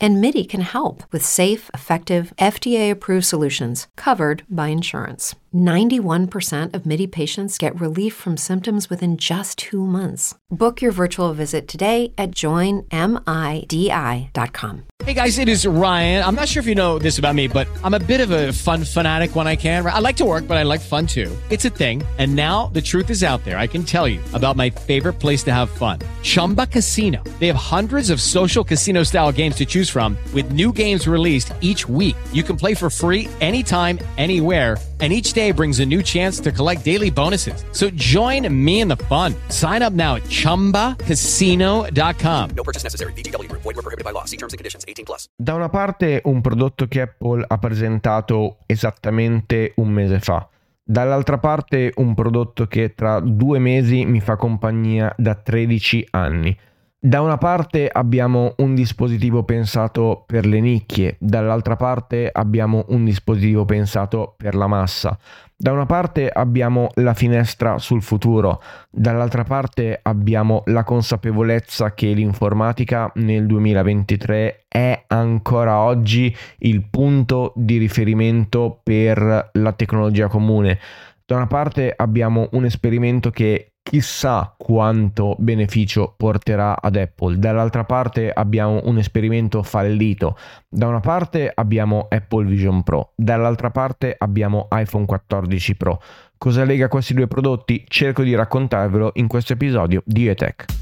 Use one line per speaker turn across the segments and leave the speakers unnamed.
And MIDI can help with safe, effective, FDA approved solutions covered by insurance. 91% of MIDI patients get relief from symptoms within just two months. Book your virtual visit today at joinmidi.com.
Hey guys, it is Ryan. I'm not sure if you know this about me, but I'm a bit of a fun fanatic when I can. I like to work, but I like fun too. It's a thing. And now the truth is out there. I can tell you about my favorite place to have fun Chumba Casino. They have hundreds of social casino style games to choose from, with new games released each week. You can play for free anytime, anywhere and each day brings a new chance to collect daily bonuses. So join me in the fun. Sign up now at ChumbaCasino.com.
No purchase necessary. BGW. Void were prohibited by law. See terms and conditions. 18 plus.
Da una parte un prodotto che Apple ha presentato esattamente un mese fa. Dall'altra parte un prodotto che tra due mesi mi fa compagnia da 13 anni. Da una parte abbiamo un dispositivo pensato per le nicchie, dall'altra parte abbiamo un dispositivo pensato per la massa. Da una parte abbiamo la finestra sul futuro, dall'altra parte abbiamo la consapevolezza che l'informatica nel 2023 è ancora oggi il punto di riferimento per la tecnologia comune. Da una parte abbiamo un esperimento che chissà quanto beneficio porterà ad Apple. Dall'altra parte abbiamo un esperimento fallito. Da una parte abbiamo Apple Vision Pro, dall'altra parte abbiamo iPhone 14 Pro. Cosa lega questi due prodotti? Cerco di raccontarvelo in questo episodio di ETech.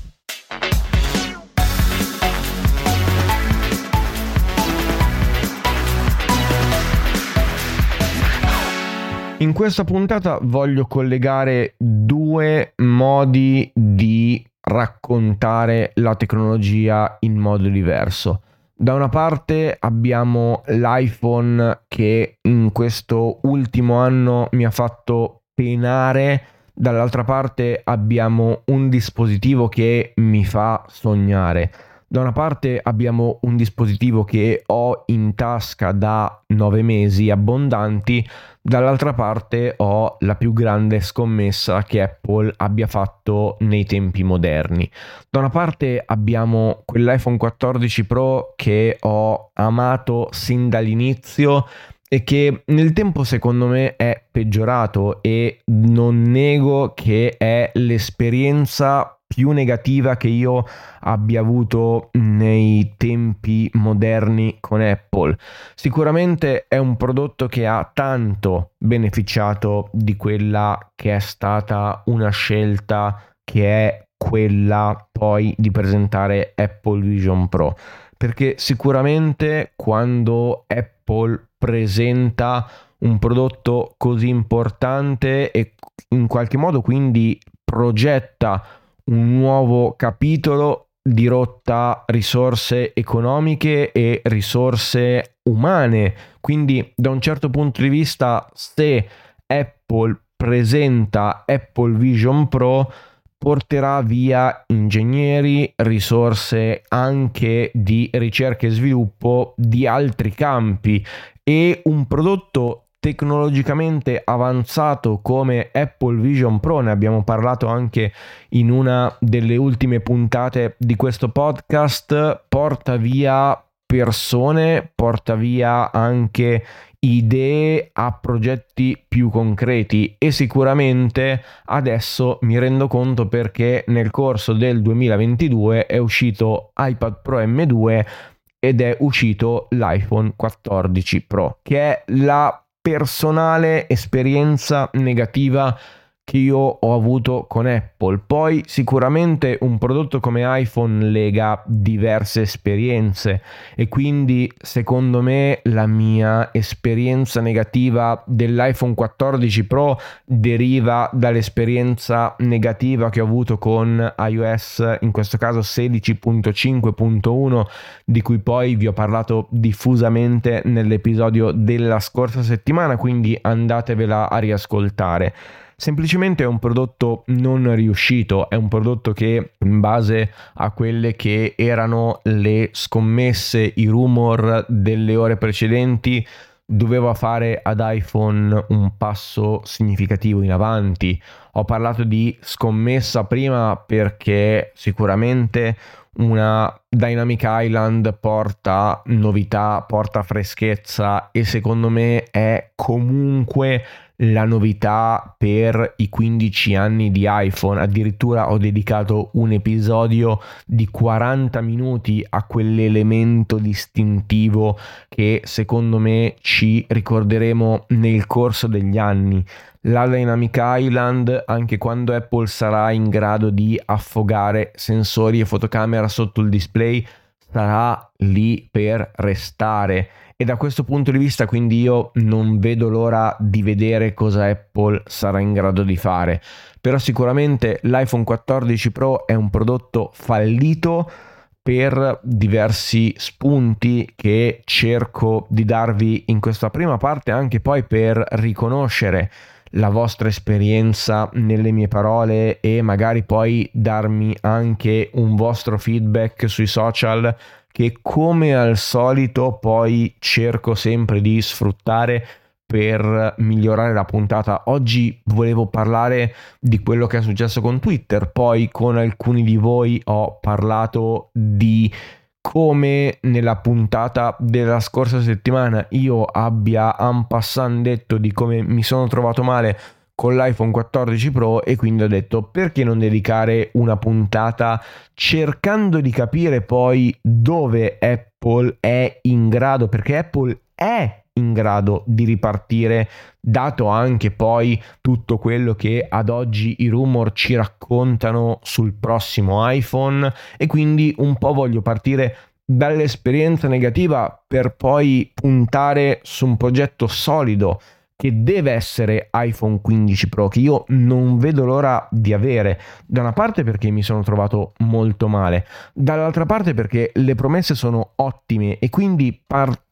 In questa puntata voglio collegare due modi di raccontare la tecnologia in modo diverso. Da una parte abbiamo l'iPhone che in questo ultimo anno mi ha fatto penare, dall'altra parte abbiamo un dispositivo che mi fa sognare. Da una parte abbiamo un dispositivo che ho in tasca da nove mesi abbondanti, dall'altra parte ho la più grande scommessa che Apple abbia fatto nei tempi moderni. Da una parte abbiamo quell'iPhone 14 Pro che ho amato sin dall'inizio e che nel tempo secondo me è peggiorato e non nego che è l'esperienza più negativa che io abbia avuto nei tempi moderni con Apple. Sicuramente è un prodotto che ha tanto beneficiato di quella che è stata una scelta che è quella poi di presentare Apple Vision Pro perché sicuramente quando Apple presenta un prodotto così importante e in qualche modo quindi progetta un nuovo capitolo di rotta risorse economiche e risorse umane. Quindi da un certo punto di vista se Apple presenta Apple Vision Pro porterà via ingegneri, risorse anche di ricerca e sviluppo di altri campi e un prodotto tecnologicamente avanzato come Apple Vision Pro, ne abbiamo parlato anche in una delle ultime puntate di questo podcast, porta via persone, porta via anche idee a progetti più concreti e sicuramente adesso mi rendo conto perché nel corso del 2022 è uscito iPad Pro M2 ed è uscito l'iPhone 14 Pro che è la personale esperienza negativa che io ho avuto con Apple. Poi sicuramente un prodotto come iPhone lega diverse esperienze e quindi secondo me la mia esperienza negativa dell'iPhone 14 Pro deriva dall'esperienza negativa che ho avuto con iOS, in questo caso 16.5.1 di cui poi vi ho parlato diffusamente nell'episodio della scorsa settimana, quindi andatevela a riascoltare. Semplicemente è un prodotto non riuscito, è un prodotto che in base a quelle che erano le scommesse, i rumor delle ore precedenti, doveva fare ad iPhone un passo significativo in avanti. Ho parlato di scommessa prima perché sicuramente una Dynamic Island porta novità, porta freschezza e secondo me è comunque la novità per i 15 anni di iPhone. Addirittura ho dedicato un episodio di 40 minuti a quell'elemento distintivo che secondo me ci ricorderemo nel corso degli anni. La Dynamic Island, anche quando Apple sarà in grado di affogare sensori e fotocamera sotto il display, sarà lì per restare e da questo punto di vista quindi io non vedo l'ora di vedere cosa Apple sarà in grado di fare. Però sicuramente l'iPhone 14 Pro è un prodotto fallito per diversi spunti che cerco di darvi in questa prima parte anche poi per riconoscere la vostra esperienza nelle mie parole e magari poi darmi anche un vostro feedback sui social che come al solito poi cerco sempre di sfruttare per migliorare la puntata. Oggi volevo parlare di quello che è successo con Twitter, poi con alcuni di voi ho parlato di come nella puntata della scorsa settimana io abbia en passant detto di come mi sono trovato male con l'iPhone 14 Pro e quindi ho detto perché non dedicare una puntata cercando di capire poi dove Apple è in grado, perché Apple è in grado di ripartire, dato anche poi tutto quello che ad oggi i rumor ci raccontano sul prossimo iPhone e quindi un po' voglio partire dall'esperienza negativa per poi puntare su un progetto solido che deve essere iPhone 15 Pro, che io non vedo l'ora di avere. Da una parte perché mi sono trovato molto male, dall'altra parte perché le promesse sono ottime e quindi partire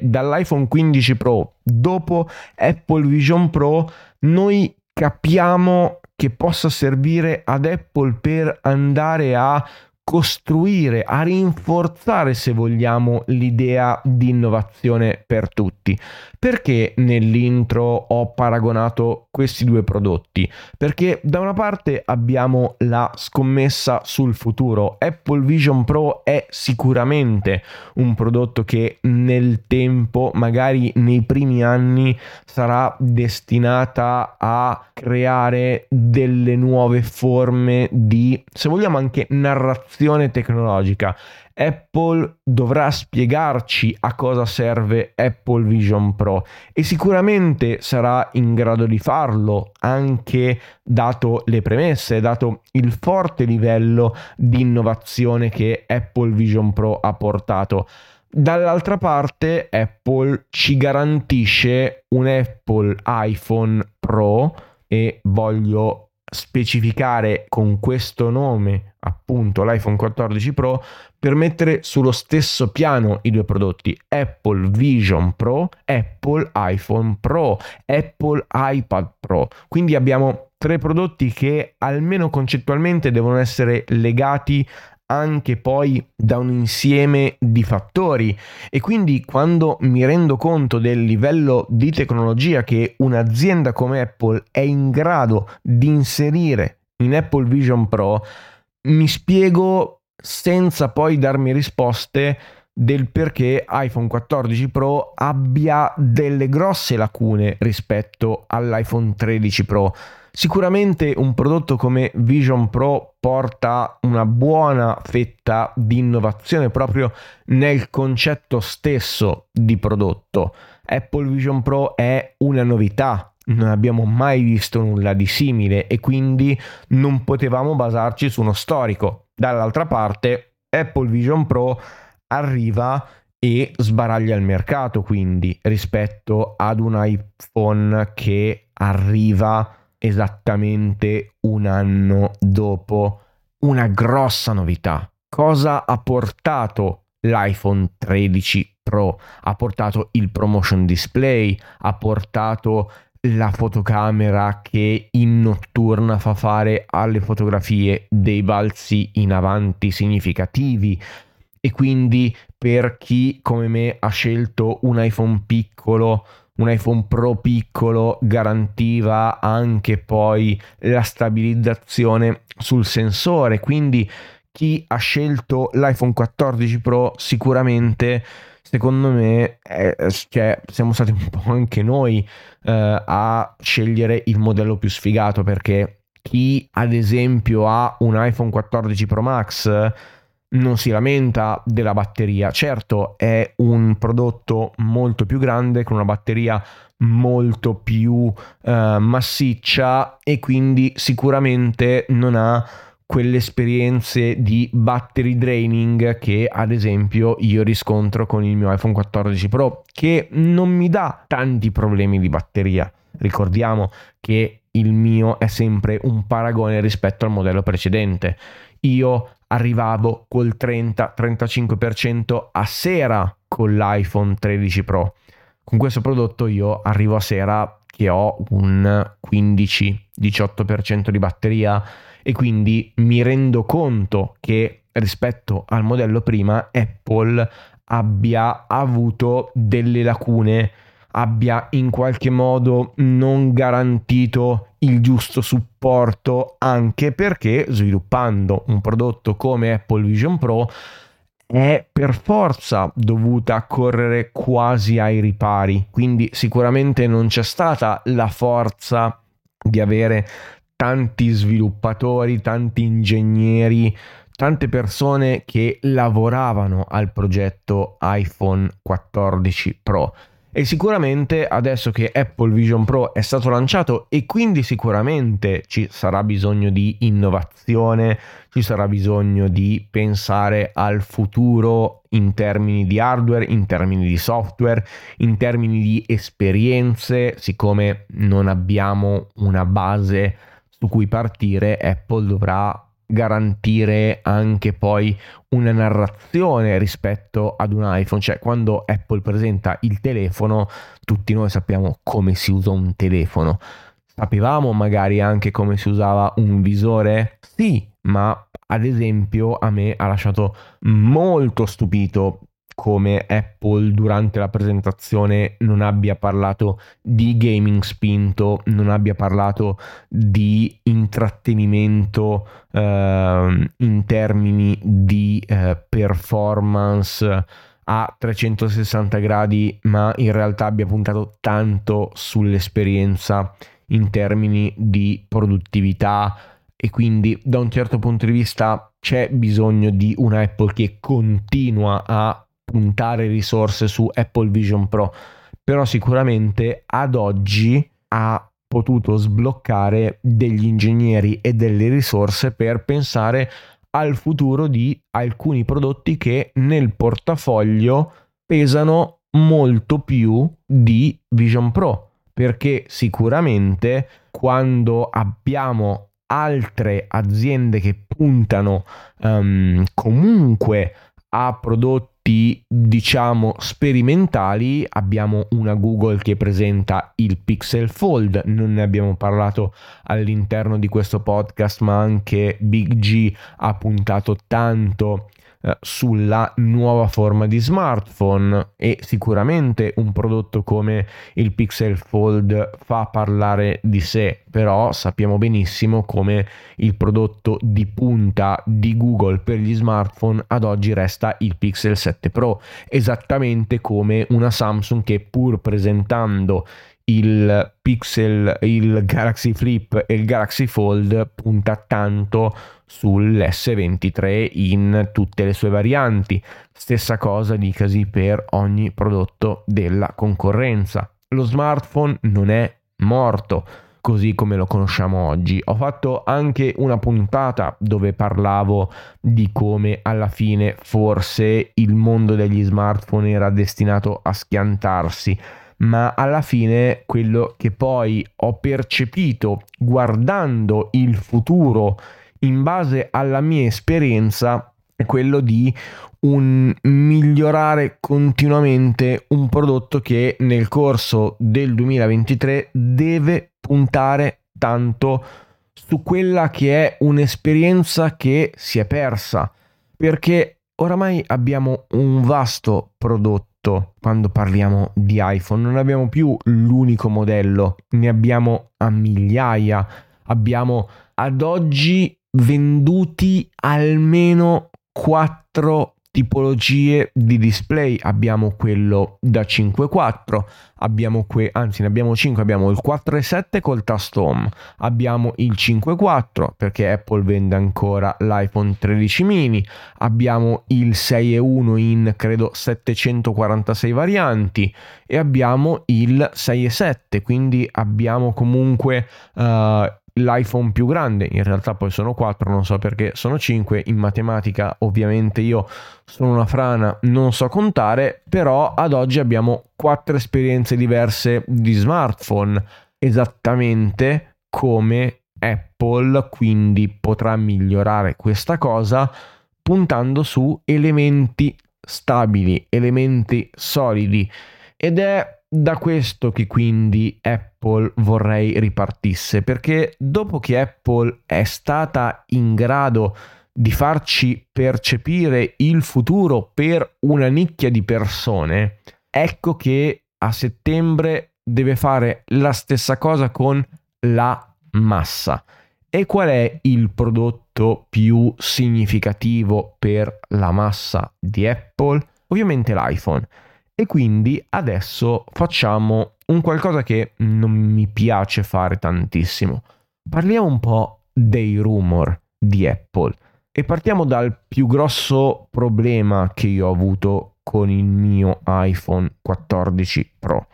dall'iPhone 15 Pro dopo Apple Vision Pro, noi capiamo che possa servire ad Apple per andare a costruire, a rinforzare se vogliamo l'idea di innovazione per tutti. Perché nell'intro ho paragonato questi due prodotti? Perché da una parte abbiamo la scommessa sul futuro. Apple Vision Pro è sicuramente un prodotto che nel tempo, magari nei primi anni, sarà destinata a creare delle nuove forme di, se vogliamo anche narrazione tecnologica. Apple dovrà spiegarci a cosa serve Apple Vision Pro e sicuramente sarà in grado di farlo anche dato le premesse, dato il forte livello di innovazione che Apple Vision Pro ha portato. Dall'altra parte Apple ci garantisce un Apple iPhone Pro e voglio specificare con questo nome appunto l'iPhone 14 Pro per mettere sullo stesso piano i due prodotti Apple Vision Pro, Apple iPhone Pro, Apple iPad Pro. Quindi abbiamo tre prodotti che almeno concettualmente devono essere legati anche poi da un insieme di fattori e quindi quando mi rendo conto del livello di tecnologia che un'azienda come Apple è in grado di inserire in Apple Vision Pro, mi spiego senza poi darmi risposte del perché iPhone 14 Pro abbia delle grosse lacune rispetto all'iPhone 13 Pro. Sicuramente un prodotto come Vision Pro porta una buona fetta di innovazione proprio nel concetto stesso di prodotto. Apple Vision Pro è una novità, non abbiamo mai visto nulla di simile e quindi non potevamo basarci su uno storico. Dall'altra parte, Apple Vision Pro arriva e sbaraglia il mercato quindi rispetto ad un iPhone che arriva esattamente un anno dopo una grossa novità. Cosa ha portato l'iPhone 13 Pro? Ha portato il promotion display, ha portato la fotocamera che in notturna fa fare alle fotografie dei balzi in avanti significativi. E quindi per chi come me ha scelto un iPhone piccolo un iPhone Pro piccolo garantiva anche poi la stabilizzazione sul sensore. Quindi chi ha scelto l'iPhone 14 Pro sicuramente secondo me è, cioè, siamo stati un po' anche noi eh, a scegliere il modello più sfigato perché chi ad esempio ha un iPhone 14 Pro Max non si lamenta della batteria. Certo, è un prodotto molto più grande con una batteria molto più eh, massiccia e quindi sicuramente non ha quelle esperienze di battery draining che ad esempio io riscontro con il mio iPhone 14 Pro che non mi dà tanti problemi di batteria. Ricordiamo che il mio è sempre un paragone rispetto al modello precedente. Io arrivavo col 30-35% a sera con l'iPhone 13 Pro. Con questo prodotto io arrivo a sera che ho un 15-18% di batteria e quindi mi rendo conto che rispetto al modello prima Apple abbia avuto delle lacune abbia in qualche modo non garantito il giusto supporto anche perché sviluppando un prodotto come Apple Vision Pro è per forza dovuta correre quasi ai ripari. Quindi sicuramente non c'è stata la forza di avere tanti sviluppatori tanti ingegneri tante persone che lavoravano al progetto iPhone 14 Pro. E sicuramente adesso che Apple Vision Pro è stato lanciato e quindi sicuramente ci sarà bisogno di innovazione, ci sarà bisogno di pensare al futuro in termini di hardware, in termini di software, in termini di esperienze, siccome non abbiamo una base su cui partire, Apple dovrà garantire anche poi una narrazione rispetto ad un iPhone, cioè quando Apple presenta il telefono, tutti noi sappiamo come si usa un telefono. Sapevamo magari anche come si usava un visore? Sì, ma ad esempio a me ha lasciato molto stupito come Apple durante la presentazione non abbia parlato di gaming spinto, non abbia parlato di intrattenimento eh, in termini di eh, performance a 360 gradi, ma in realtà abbia puntato tanto sull'esperienza in termini di produttività. E quindi da un certo punto di vista c'è bisogno di una Apple che continua a puntare risorse su Apple Vision Pro, però sicuramente ad oggi ha potuto sbloccare degli ingegneri e delle risorse per pensare al futuro di alcuni prodotti che nel portafoglio pesano molto più di Vision Pro perché sicuramente quando abbiamo altre aziende che puntano um, comunque a prodotti diciamo sperimentali. Abbiamo una Google che presenta il Pixel Fold. Non ne abbiamo parlato all'interno di questo podcast ma anche Big G ha puntato tanto sulla nuova forma di smartphone e sicuramente un prodotto come il Pixel Fold fa parlare di sé, però sappiamo benissimo come il prodotto di punta di Google per gli smartphone ad oggi resta il Pixel 7 Pro, esattamente come una Samsung che pur presentando il Pixel, il Galaxy Flip e il Galaxy Fold punta tanto sull'S23 in tutte le sue varianti. Stessa cosa dicasi per ogni prodotto della concorrenza. Lo smartphone non è morto così come lo conosciamo oggi. Ho fatto anche una puntata dove parlavo di come alla fine forse il mondo degli smartphone era destinato a schiantarsi ma alla fine quello che poi ho percepito guardando il futuro in base alla mia esperienza è quello di un migliorare continuamente un prodotto che nel corso del 2023 deve puntare tanto su quella che è un'esperienza che si è persa perché oramai abbiamo un vasto prodotto quando parliamo di iPhone, non abbiamo più l'unico modello, ne abbiamo a migliaia, abbiamo ad oggi venduti almeno 4 tipologie di display. Abbiamo quello da 5.4 abbiamo que- anzi ne abbiamo 5 abbiamo il 4.7 col tasto home abbiamo il 5.4 perché Apple vende ancora l'iPhone 13 mini abbiamo il 6.1 in credo 746 varianti e abbiamo il 6.7 quindi abbiamo comunque uh, l'iPhone più grande, in realtà poi sono 4, non so perché sono 5, in matematica ovviamente io sono una frana, non so contare, però ad oggi abbiamo 4 esperienze diverse di smartphone, esattamente come Apple, quindi potrà migliorare questa cosa puntando su elementi stabili, elementi solidi. Ed è da questo che quindi Apple vorrei ripartisse, perché dopo che Apple è stata in grado di farci percepire il futuro per una nicchia di persone, ecco che a settembre deve fare la stessa cosa con la massa. E qual è il prodotto più significativo per la massa di Apple? Ovviamente l'iPhone. E quindi adesso facciamo un qualcosa che non mi piace fare tantissimo. Parliamo un po' dei rumor di Apple e partiamo dal più grosso problema che io ho avuto con il mio iPhone 14 Pro,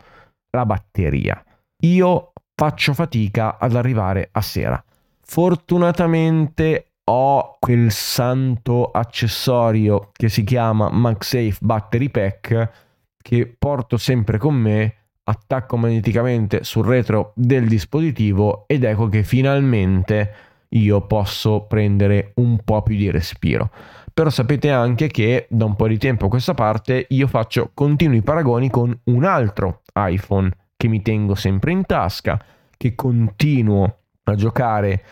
la batteria. Io faccio fatica ad arrivare a sera. Fortunatamente ho quel santo accessorio che si chiama MagSafe Battery Pack che porto sempre con me, attacco magneticamente sul retro del dispositivo ed ecco che finalmente io posso prendere un po' più di respiro. Però sapete anche che da un po' di tempo a questa parte io faccio continui paragoni con un altro iPhone che mi tengo sempre in tasca, che continuo a giocare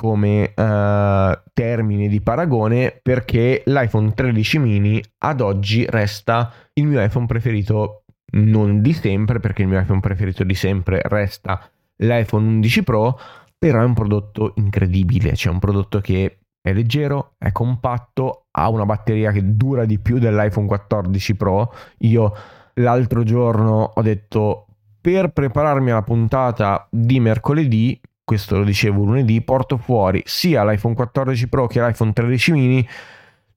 come uh, termine di paragone perché l'iPhone 13 mini ad oggi resta il mio iPhone preferito non di sempre perché il mio iPhone preferito di sempre resta l'iPhone 11 Pro però è un prodotto incredibile cioè un prodotto che è leggero, è compatto, ha una batteria che dura di più dell'iPhone 14 Pro. Io l'altro giorno ho detto per prepararmi alla puntata di mercoledì questo lo dicevo lunedì, porto fuori sia l'iPhone 14 Pro che l'iPhone 13 mini,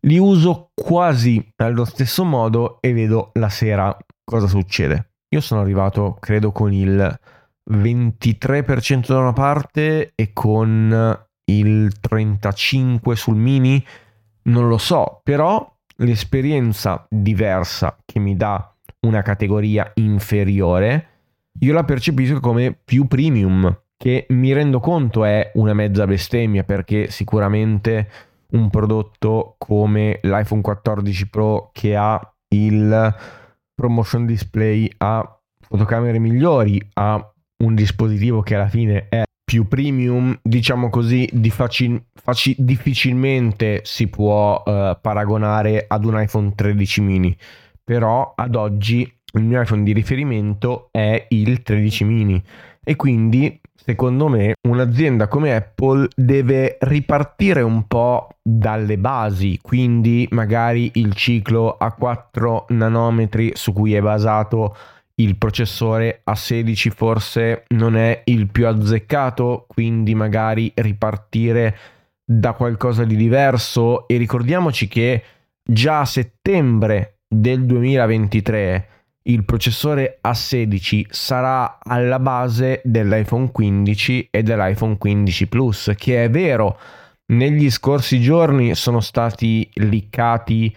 li uso quasi allo stesso modo e vedo la sera cosa succede. Io sono arrivato, credo, con il 23% da una parte e con il 35% sul mini, non lo so, però l'esperienza diversa che mi dà una categoria inferiore, io la percepisco come più premium che mi rendo conto è una mezza bestemmia perché sicuramente un prodotto come l'iPhone 14 Pro che ha il promotion display ha fotocamere migliori, ha un dispositivo che alla fine è più premium, diciamo così, di facil- faci- difficilmente si può uh, paragonare ad un iPhone 13 mini. Però ad oggi il mio iPhone di riferimento è il 13 mini. E quindi secondo me un'azienda come Apple deve ripartire un po' dalle basi, quindi magari il ciclo a 4 nanometri su cui è basato il processore a 16 forse non è il più azzeccato, quindi magari ripartire da qualcosa di diverso. E ricordiamoci che già a settembre del 2023 il processore A16 sarà alla base dell'iPhone 15 e dell'iPhone 15 Plus, che è vero, negli scorsi giorni sono stati liccati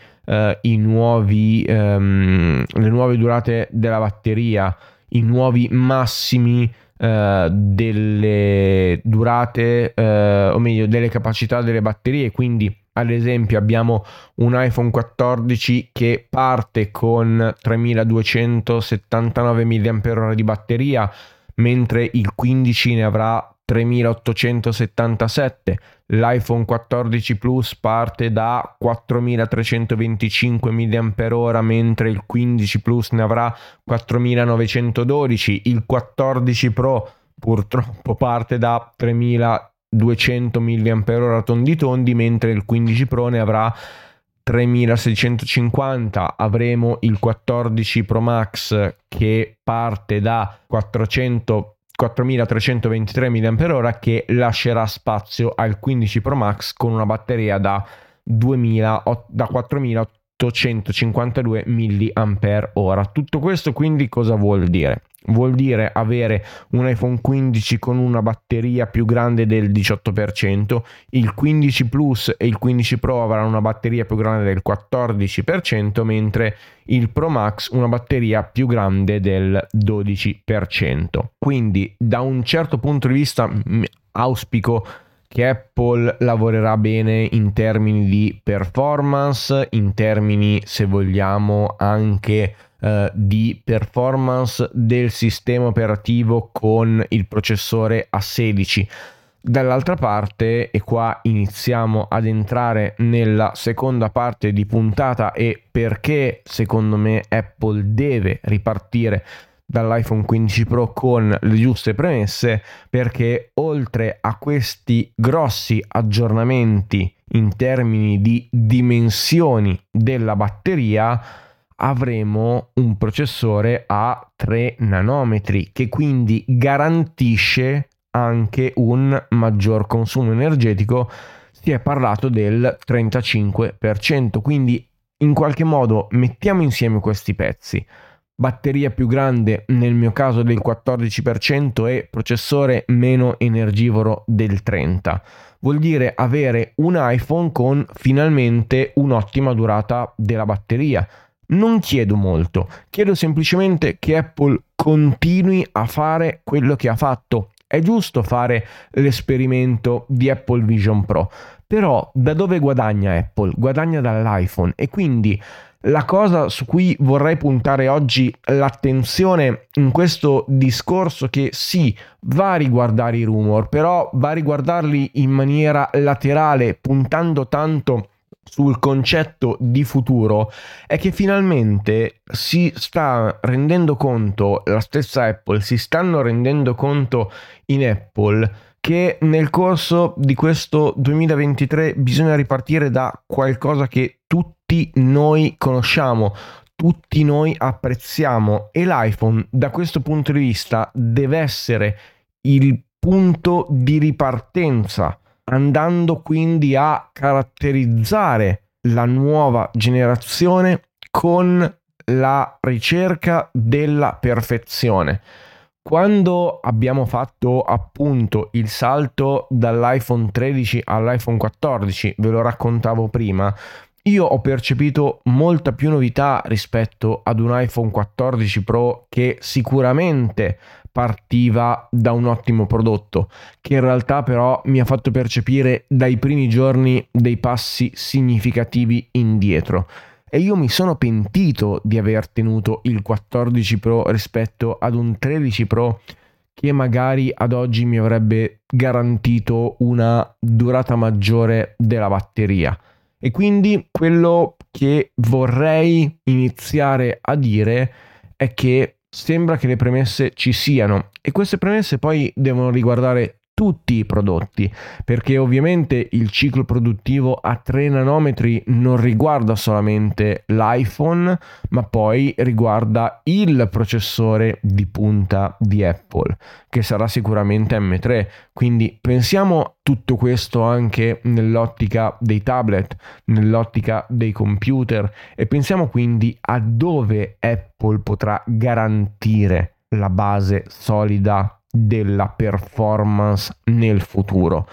i nuovi, um, le nuove durate della batteria, i nuovi massimi eh, delle durate, eh, o meglio, delle capacità delle batterie. Quindi, ad esempio, abbiamo un iPhone 14 che parte con 3279 mAh di batteria, mentre il 15 ne avrà 3877. L'iPhone 14 Plus parte da 4325 mAh, mentre il 15 Plus ne avrà 4912. Il 14 Pro purtroppo parte da 3200 mAh tondi tondi, mentre il 15 Pro ne avrà 3650 avremo il 14 Pro Max che parte da 400 4323 mAh che lascerà spazio al 15 Pro Max con una batteria da, 2000, da 4852 mAh. Tutto questo quindi cosa vuol dire? Vuol dire avere un iPhone 15 con una batteria più grande del 18%, il 15 Plus e il 15 Pro avranno una batteria più grande del 14%, mentre il Pro Max una batteria più grande del 12%. Quindi da un certo punto di vista auspico che Apple lavorerà bene in termini di performance, in termini se vogliamo anche eh, di performance del sistema operativo con il processore A16. Dall'altra parte, e qua iniziamo ad entrare nella seconda parte di puntata e perché secondo me Apple deve ripartire dall'iPhone 15 Pro con le giuste premesse perché oltre a questi grossi aggiornamenti in termini di dimensioni della batteria avremo un processore a 3 nanometri che quindi garantisce anche un maggior consumo energetico. Si è parlato del 35% quindi in qualche modo mettiamo insieme questi pezzi. Batteria più grande nel mio caso del 14% e processore meno energivoro del 30% vuol dire avere un iPhone con finalmente un'ottima durata della batteria non chiedo molto, chiedo semplicemente che Apple continui a fare quello che ha fatto. È giusto fare l'esperimento di Apple Vision Pro, però da dove guadagna Apple? Guadagna dall'iPhone e quindi la cosa su cui vorrei puntare oggi l'attenzione in questo discorso che sì, va a riguardare i rumor, però va a riguardarli in maniera laterale, puntando tanto sul concetto di futuro è che finalmente si sta rendendo conto, la stessa Apple, si stanno rendendo conto in Apple che nel corso di questo 2023 bisogna ripartire da qualcosa che tutti noi conosciamo, tutti noi apprezziamo e l'iPhone da questo punto di vista deve essere il punto di ripartenza andando quindi a caratterizzare la nuova generazione con la ricerca della perfezione. Quando abbiamo fatto appunto il salto dall'iPhone 13 all'iPhone 14, ve lo raccontavo prima, io ho percepito molta più novità rispetto ad un iPhone 14 Pro che sicuramente partiva da un ottimo prodotto, che in realtà però mi ha fatto percepire dai primi giorni dei passi significativi indietro. E io mi sono pentito di aver tenuto il 14 Pro rispetto ad un 13 Pro che magari ad oggi mi avrebbe garantito una durata maggiore della batteria. E quindi quello che vorrei iniziare a dire è che sembra che le premesse ci siano. E queste premesse poi devono riguardare tutti i prodotti, perché ovviamente il ciclo produttivo a 3 nanometri non riguarda solamente l'iPhone, ma poi riguarda il processore di punta di Apple, che sarà sicuramente M3. Quindi pensiamo tutto questo anche nell'ottica dei tablet, nell'ottica dei computer e pensiamo quindi a dove Apple potrà garantire la base solida della performance nel futuro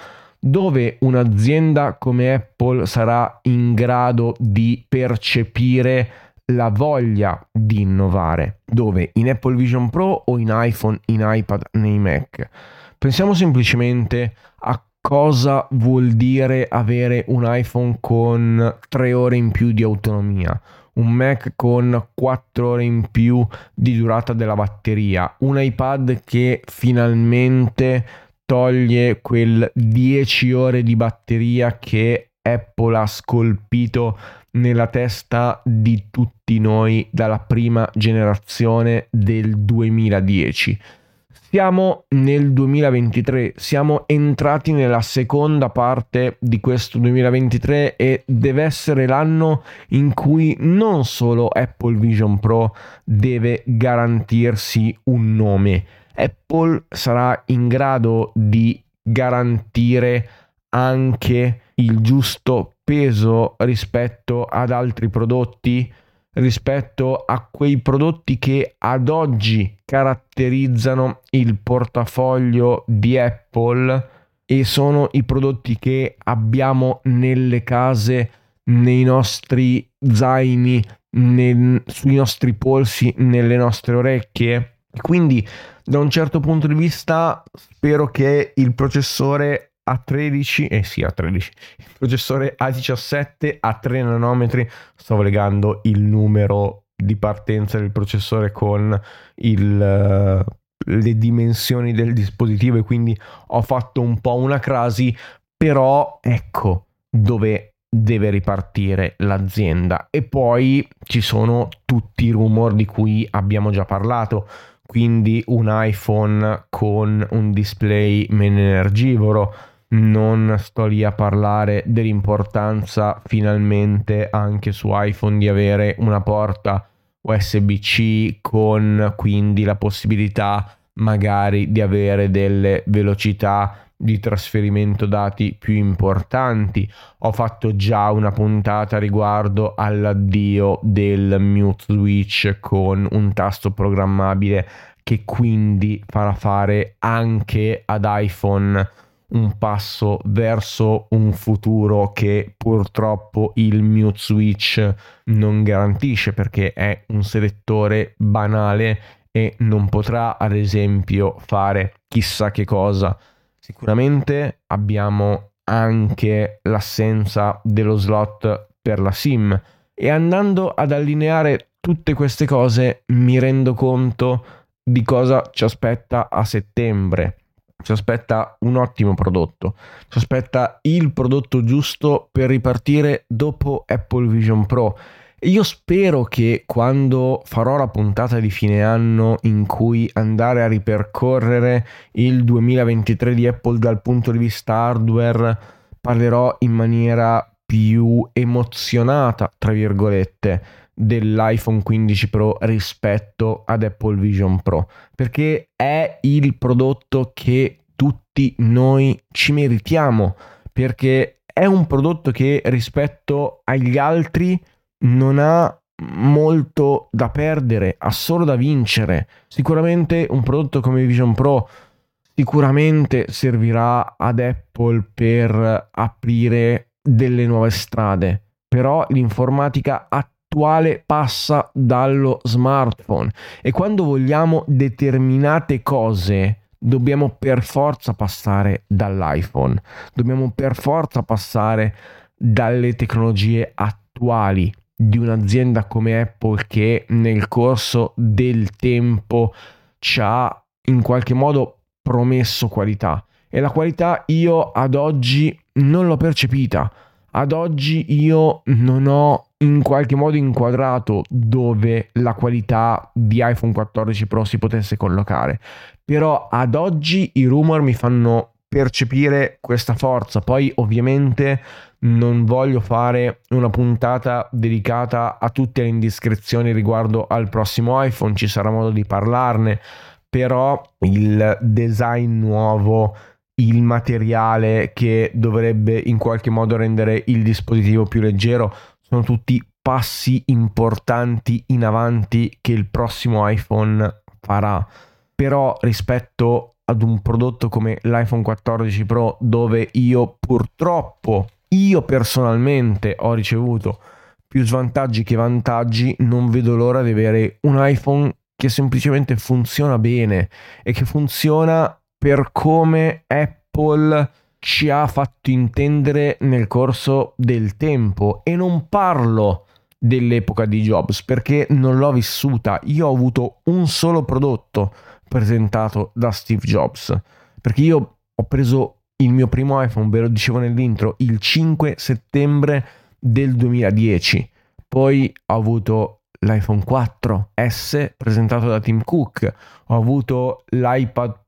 dove un'azienda come Apple sarà in grado di percepire la voglia di innovare. Dove? In Apple Vision Pro o in iPhone, in iPad, nei Mac? Pensiamo semplicemente a cosa vuol dire avere un iPhone con 3 ore in più di autonomia, un Mac con 4 ore in più di durata della batteria, un iPad che finalmente toglie quel 10 ore di batteria che Apple ha scolpito nella testa di tutti noi dalla prima generazione del 2010. Siamo nel 2023, siamo entrati nella seconda parte di questo 2023 e deve essere l'anno in cui non solo Apple Vision Pro deve garantirsi un nome, Apple sarà in grado di garantire anche il giusto peso rispetto ad altri prodotti, rispetto a quei prodotti che ad oggi caratterizzano il portafoglio di Apple e sono i prodotti che abbiamo nelle case, nei nostri zaini, nel, sui nostri polsi, nelle nostre orecchie. Quindi da un certo punto di vista spero che il processore a13, eh sì, A13, il processore A17 a 3 nanometri, stavo legando il numero di partenza del processore con il, le dimensioni del dispositivo e quindi ho fatto un po' una crasi, però ecco dove deve ripartire l'azienda. E poi ci sono tutti i rumor di cui abbiamo già parlato. Quindi un iPhone con un display meno energivoro non sto lì a parlare dell'importanza finalmente anche su iPhone di avere una porta USB-C con quindi la possibilità magari di avere delle velocità di trasferimento dati più importanti. Ho fatto già una puntata riguardo all'addio del mute switch con un tasto programmabile che quindi farà fare anche ad iPhone un passo verso un futuro che purtroppo il mute switch non garantisce perché è un selettore banale e non potrà ad esempio fare chissà che cosa. Sicuramente abbiamo anche l'assenza dello slot per la SIM e andando ad allineare tutte queste cose mi rendo conto di cosa ci aspetta a settembre ci aspetta un ottimo prodotto, ci aspetta il prodotto giusto per ripartire dopo Apple Vision Pro. E io spero che quando farò la puntata di fine anno in cui andare a ripercorrere il 2023 di Apple dal punto di vista hardware, parlerò in maniera più emozionata, tra virgolette, dell'iPhone 15 Pro rispetto ad Apple Vision Pro perché è il prodotto che tutti noi ci meritiamo perché è un prodotto che rispetto agli altri non ha molto da perdere, ha solo da vincere. Sicuramente un prodotto come Vision Pro sicuramente servirà ad Apple per aprire delle nuove strade, però l'informatica attuale attuale passa dallo smartphone. E quando vogliamo determinate cose dobbiamo per forza passare dall'iPhone, dobbiamo per forza passare dalle tecnologie attuali di un'azienda come Apple che nel corso del tempo ci ha in qualche modo promesso qualità. E la qualità io ad oggi non l'ho percepita. Ad oggi io non ho in qualche modo inquadrato dove la qualità di iPhone 14 Pro si potesse collocare. Però ad oggi i rumor mi fanno percepire questa forza. Poi ovviamente non voglio fare una puntata dedicata a tutte le indiscrezioni riguardo al prossimo iPhone, ci sarà modo di parlarne, però il design nuovo il materiale che dovrebbe in qualche modo rendere il dispositivo più leggero sono tutti passi importanti in avanti che il prossimo iPhone farà. Però rispetto ad un prodotto come l'iPhone 14 Pro dove io purtroppo, io personalmente ho ricevuto più svantaggi che vantaggi, non vedo l'ora di avere un iPhone che semplicemente funziona bene e che funziona per come Apple ci ha fatto intendere nel corso del tempo e non parlo dell'epoca di Jobs perché non l'ho vissuta. Io ho avuto un solo prodotto presentato da Steve Jobs perché io ho preso il mio primo iPhone, ve lo dicevo nell'intro, il 5 settembre del 2010. Poi ho avuto l'iPhone 4S presentato da Tim Cook, ho avuto l'iPad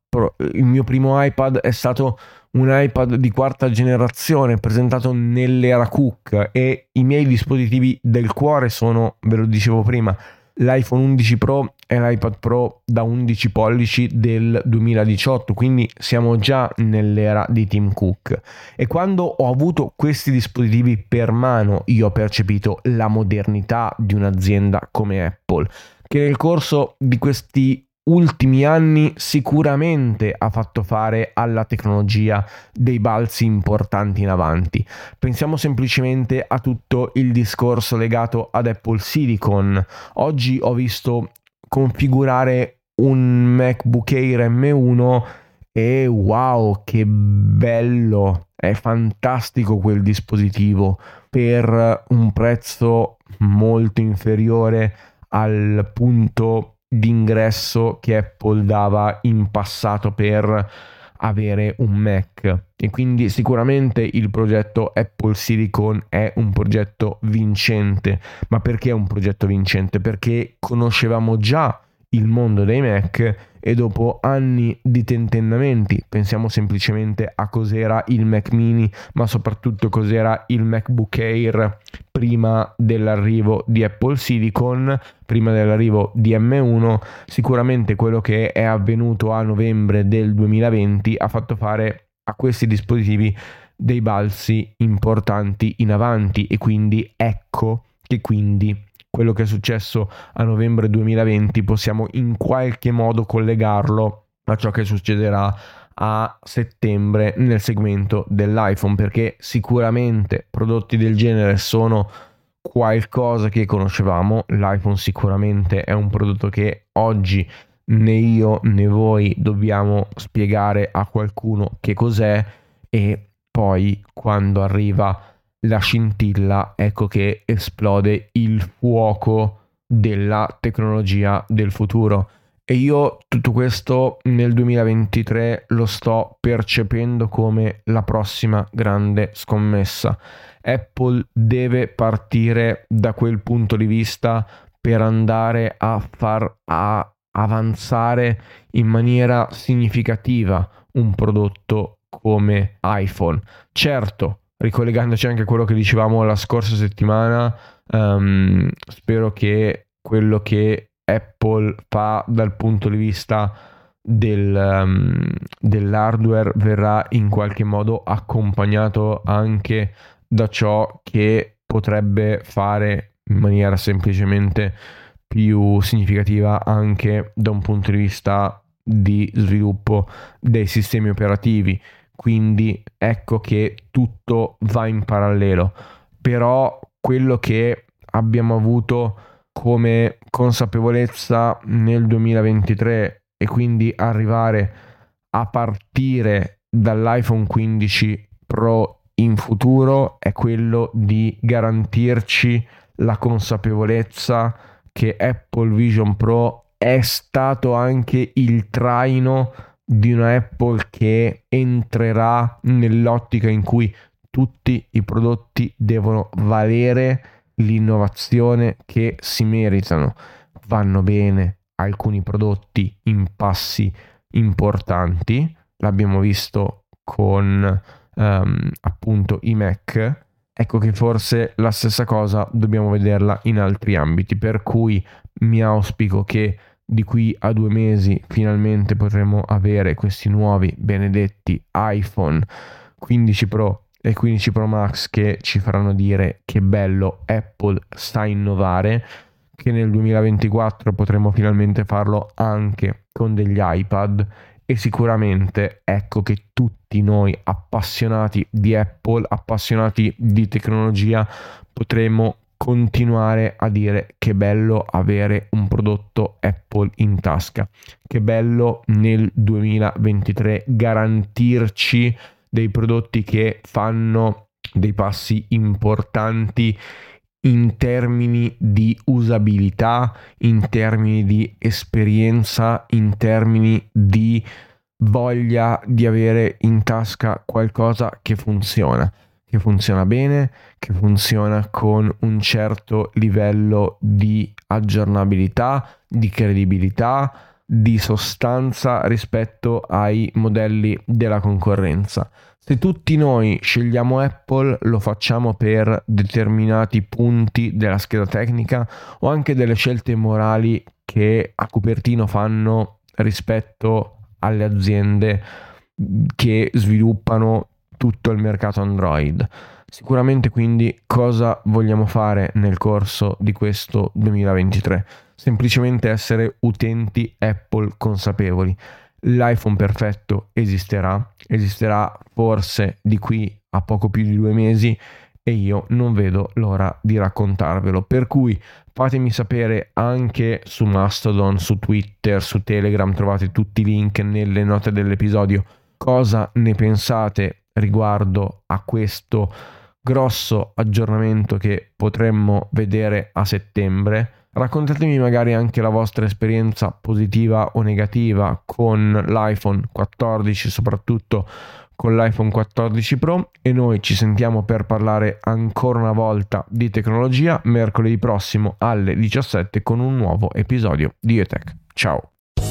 il mio primo iPad è stato un iPad di quarta generazione presentato nell'era Cook e i miei dispositivi del cuore sono, ve lo dicevo prima, l'iPhone 11 Pro e l'iPad Pro da 11 pollici del 2018, quindi siamo già nell'era di Tim Cook. E quando ho avuto questi dispositivi per mano, io ho percepito la modernità di un'azienda come Apple, che nel corso di questi ultimi anni sicuramente ha fatto fare alla tecnologia dei balzi importanti in avanti. Pensiamo semplicemente a tutto il discorso legato ad Apple Silicon. Oggi ho visto configurare un MacBook Air M1 e wow, che bello! È fantastico quel dispositivo per un prezzo molto inferiore al punto d'ingresso che Apple dava in passato per avere un Mac. E quindi sicuramente il progetto Apple Silicon è un progetto vincente. Ma perché è un progetto vincente? Perché conoscevamo già il mondo dei Mac e dopo anni di tentennamenti, pensiamo semplicemente a cos'era il Mac mini, ma soprattutto cos'era il MacBook Air prima dell'arrivo di Apple Silicon, prima dell'arrivo di M1, sicuramente quello che è avvenuto a novembre del 2020 ha fatto fare a questi dispositivi dei balzi importanti in avanti e quindi ecco che quindi quello che è successo a novembre 2020 possiamo in qualche modo collegarlo a ciò che succederà a settembre nel segmento dell'iPhone perché sicuramente prodotti del genere sono qualcosa che conoscevamo. l'iPhone sicuramente è un prodotto che oggi né io né voi dobbiamo spiegare a qualcuno che cos'è e poi quando arriva la scintilla, ecco che esplode il fuoco della tecnologia del futuro. E io tutto questo nel 2023 lo sto percependo come la prossima grande scommessa. Apple deve partire da quel punto di vista per andare a far a avanzare in maniera significativa un prodotto come iPhone. Certo, ricollegandoci anche a quello che dicevamo la scorsa settimana, um, spero che quello che Apple fa dal punto di vista del, um, dell'hardware verrà in qualche modo accompagnato anche da ciò che potrebbe fare in maniera semplicemente più significativa anche da un punto di vista di sviluppo dei sistemi operativi quindi ecco che tutto va in parallelo. Però quello che abbiamo avuto come consapevolezza nel 2023 e quindi arrivare a partire dall'iPhone 15 Pro in futuro è quello di garantirci la consapevolezza che Apple Vision Pro è stato anche il traino di una Apple che entrerà nell'ottica in cui tutti i prodotti devono valere l'innovazione che si meritano. Vanno bene alcuni prodotti in passi importanti, l'abbiamo visto con um, appunto i Mac. Ecco che forse la stessa cosa dobbiamo vederla in altri ambiti, per cui mi auspico che di qui a due mesi finalmente potremo avere questi nuovi benedetti iPhone 15 Pro e 15 Pro Max che ci faranno dire che bello Apple sta innovare che nel 2024 potremo finalmente farlo anche con degli iPad e sicuramente ecco che tutti noi appassionati di Apple, appassionati di tecnologia, potremo continuare a dire che bello avere un prodotto Apple in tasca, che bello nel 2023 garantirci dei prodotti che fanno dei passi importanti in termini di usabilità, in termini di esperienza, in termini di voglia di avere in tasca qualcosa che funziona, che funziona bene, che funziona con un certo livello di aggiornabilità, di credibilità, di sostanza rispetto ai modelli della concorrenza. Se tutti noi scegliamo Apple lo facciamo per determinati punti della scheda tecnica o anche delle scelte morali che a Cupertino fanno rispetto alle aziende che sviluppano tutto il mercato Android. Sicuramente quindi cosa vogliamo fare nel corso di questo 2023? Semplicemente essere utenti Apple consapevoli l'iPhone perfetto esisterà, esisterà forse di qui a poco più di due mesi e io non vedo l'ora di raccontarvelo. Per cui fatemi sapere anche su Mastodon, su Twitter, su Telegram, trovate tutti i link nelle note dell'episodio, cosa ne pensate riguardo a questo grosso aggiornamento che potremmo vedere a settembre Raccontatemi magari anche la vostra esperienza positiva o negativa con l'iPhone 14, soprattutto con l'iPhone 14 Pro e noi ci sentiamo per parlare ancora una volta di tecnologia mercoledì prossimo alle 17 con un nuovo episodio di ETEC. Ciao!